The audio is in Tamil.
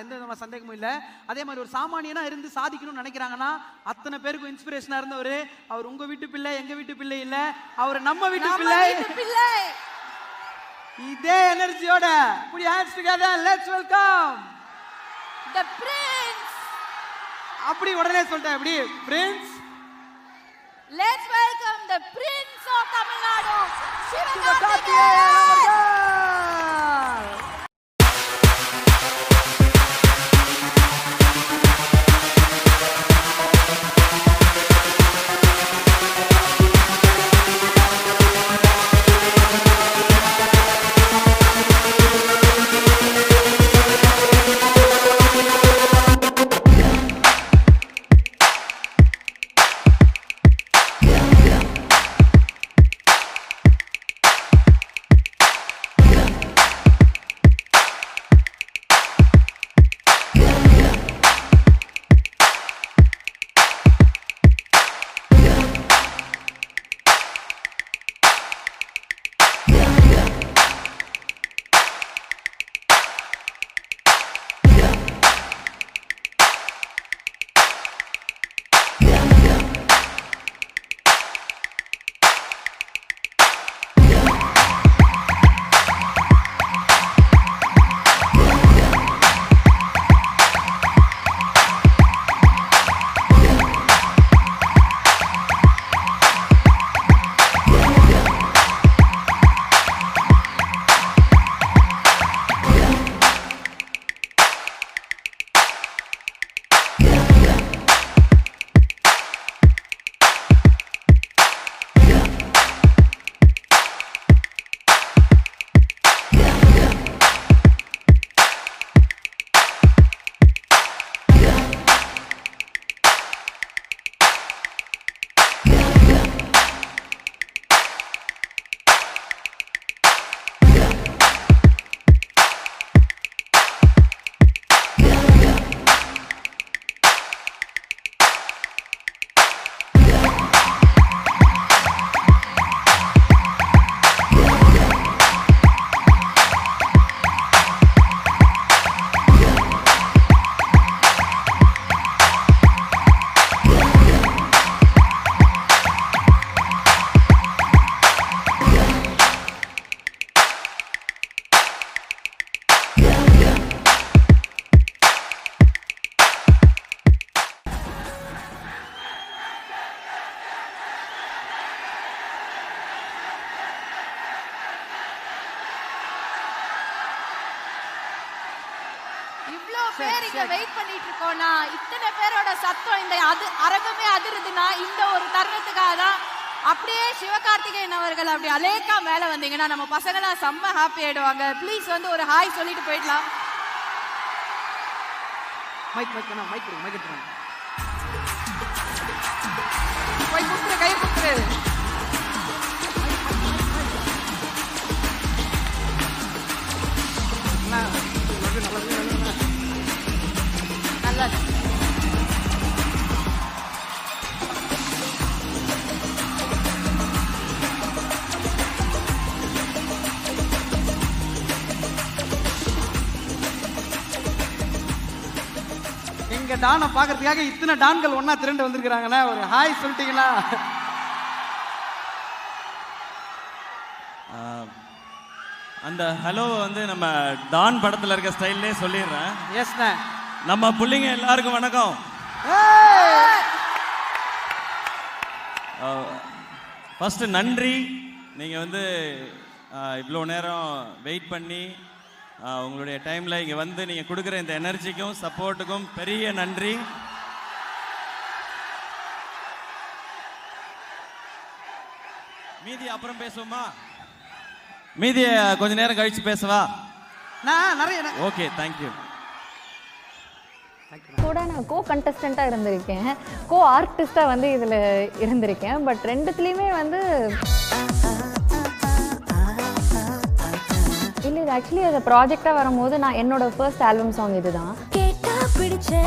எந்த விதமான சந்தேகமும் இல்ல. அதே மாதிரி ஒரு சாமானியனா இருந்து சாதிக்கணும்னு நினைக்கிறாங்கன்னா அத்தனை பேருக்கும் இன்ஸ்பிரேஷனா இருந்தவர். அவர் உங்க வீட்டு பிள்ளை எங்க வீட்டு பிள்ளை இல்ல. அவர் நம்ம வீட்டு பிள்ளை. இதே எனர்ஜியோட புடி hands together let's welcome the prince அப்படி உடனே சொல்லிட்டேன். அப்படி prince let's welcome the prince of Tamil Nadu Sivakarthikeyan இவ்ளோ பேர் இங்க வெயிட் பண்ணிட்டு இருக்கோம்னா இத்தனை பேரோட சத்தம் இந்த அது அரங்கமே அதிருதுன்னா இந்த ஒரு தருணத்துக்காக தான் அப்படியே சிவகார்த்திகேயன் அவர்கள் அப்படி அலேக்கா மேல வந்தீங்கன்னா நம்ம பசங்களாம் செம்ம ஹாப்பி ஆயிடுவாங்க. ப்ளீஸ் வந்து ஒரு ஹாய் சொல்லிட்டு போயிடலாம். மைக் மைக் வேணாம் மைக் மைக் எடுத்துருங்க கை குத்துரு கை குத்துரு எங்க டானை பாக்குறதுக்காக இத்தனை டான்கள் ஒண்ணா திரண்டு வந்திருக்கிறாங்கண்ணா. ஒரு ஹாய் சொல்லிட்டீங்களா? அந்த ஹலோவை வந்து நம்ம டான் படத்துல இருக்க ஸ்டைல்லே சொல்லிடுறேன். எஸ்ண்ணே நம்ம புள்ளைங்க எல்லாருக்கும் வணக்கம். ஃபர்ஸ்ட் நன்றி. நீங்கள் வந்து இவ்வளோ நேரம் வெயிட் பண்ணி உங்களுடைய டைமில் இங்கே வந்து நீங்கள் கொடுக்குற இந்த எனர்ஜிக்கும் சப்போர்ட்டுக்கும் பெரிய நன்றி. மீதி அப்புறம் பேசுவோமா? மீதியை கொஞ்ச நேரம் கழிச்சு பேசவா? நான் நிறைய ஓகே தேங்க்யூ கூட நான் கோ கண்டஸ்டண்ட்டாக இருந்திருக்கேன். கோ ஆர்டிஸ்டாக வந்து இதில் இருந்திருக்கேன். பட் ரெண்டுத்துலேயுமே வந்து ஆக்சுவலி அது ப்ராஜெக்டாக வரும்போது நான் என்னோட ஃபர்ஸ்ட் ஆல்பம் சாங் இதுதான். கேட்டா பிடிச்சேன்